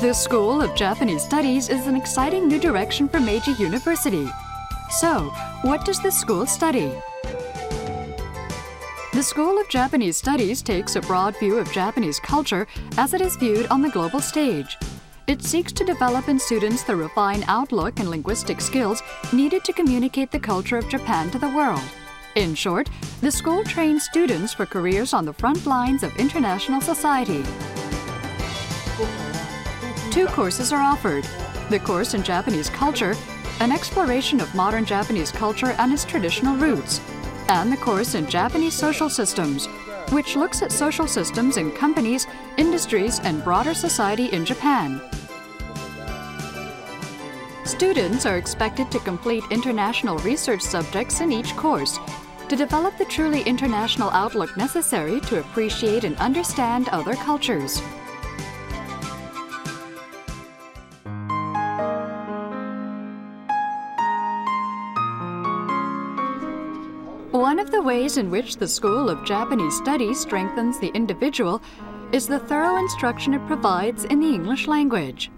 The School of Japanese Studies is an exciting new direction for Meiji University. So, what does the school study? The School of Japanese Studies takes a broad view of Japanese culture as it is viewed on the global stage. It seeks to develop in students the refined outlook and linguistic skills needed to communicate the culture of Japan to the world. In short, the school trains students for careers on the front lines of international society. Two courses are offered. The course in Japanese culture, an exploration of modern Japanese culture and its traditional roots, and the course in Japanese social systems, which looks at social systems in companies, industries, and broader society in Japan. Students are expected to complete international research subjects in each course to develop the truly international outlook necessary to appreciate and understand other cultures. One of the ways in which the School of Japanese Studies strengthens the individual is the thorough instruction it provides in the English language.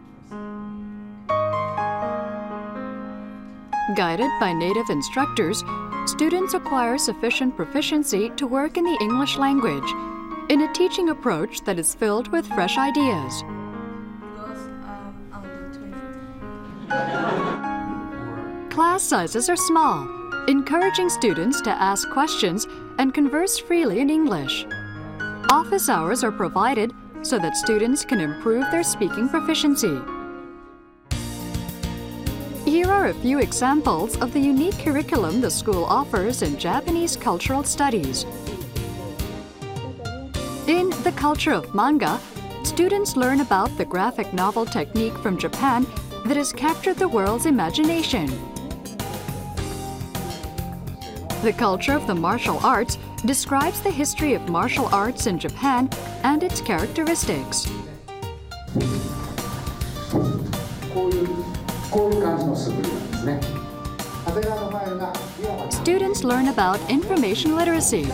Guided by native instructors, students acquire sufficient proficiency to work in the English language in a teaching approach that is filled with fresh ideas. Class sizes are small, encouraging students to ask questions and converse freely in English. Office hours are provided so that students can improve their speaking proficiency. Here are a few examples of the unique curriculum the school offers in Japanese cultural studies. In The Culture of Manga, students learn about the graphic novel technique from Japan that has captured the world's imagination. The culture of the martial arts describes the history of martial arts in Japan and its characteristics. Students learn about information literacy.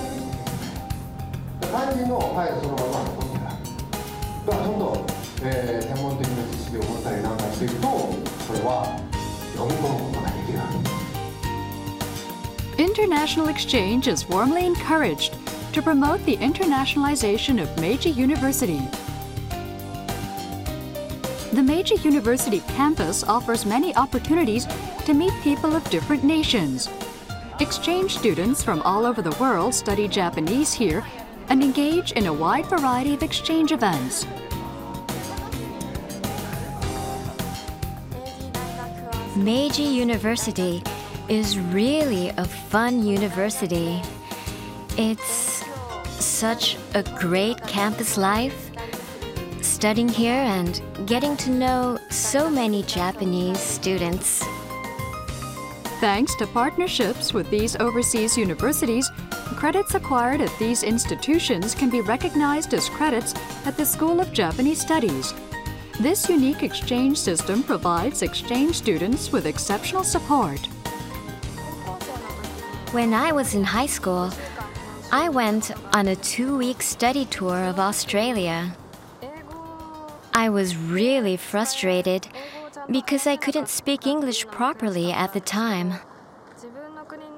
International exchange is warmly encouraged to promote the internationalization of Meiji University. The Meiji University campus offers many opportunities to meet people of different nations. Exchange students from all over the world study Japanese here and engage in a wide variety of exchange events. Meiji University is really a fun university. It's such a great campus life. Studying here and getting to know so many Japanese students. Thanks to partnerships with these overseas universities, credits acquired at these institutions can be recognized as credits at the School of Japanese Studies. This unique exchange system provides exchange students with exceptional support. When I was in high school, I went on a two week study tour of Australia. I was really frustrated because I couldn't speak English properly at the time.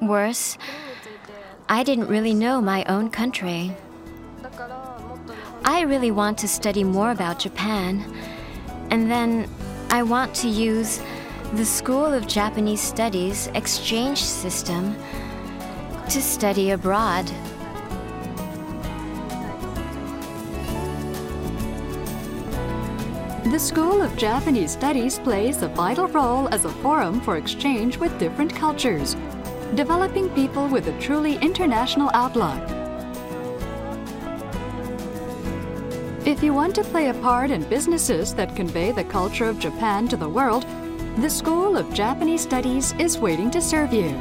Worse, I didn't really know my own country. I really want to study more about Japan, and then I want to use the School of Japanese Studies exchange system to study abroad. The School of Japanese Studies plays a vital role as a forum for exchange with different cultures, developing people with a truly international outlook. If you want to play a part in businesses that convey the culture of Japan to the world, the School of Japanese Studies is waiting to serve you.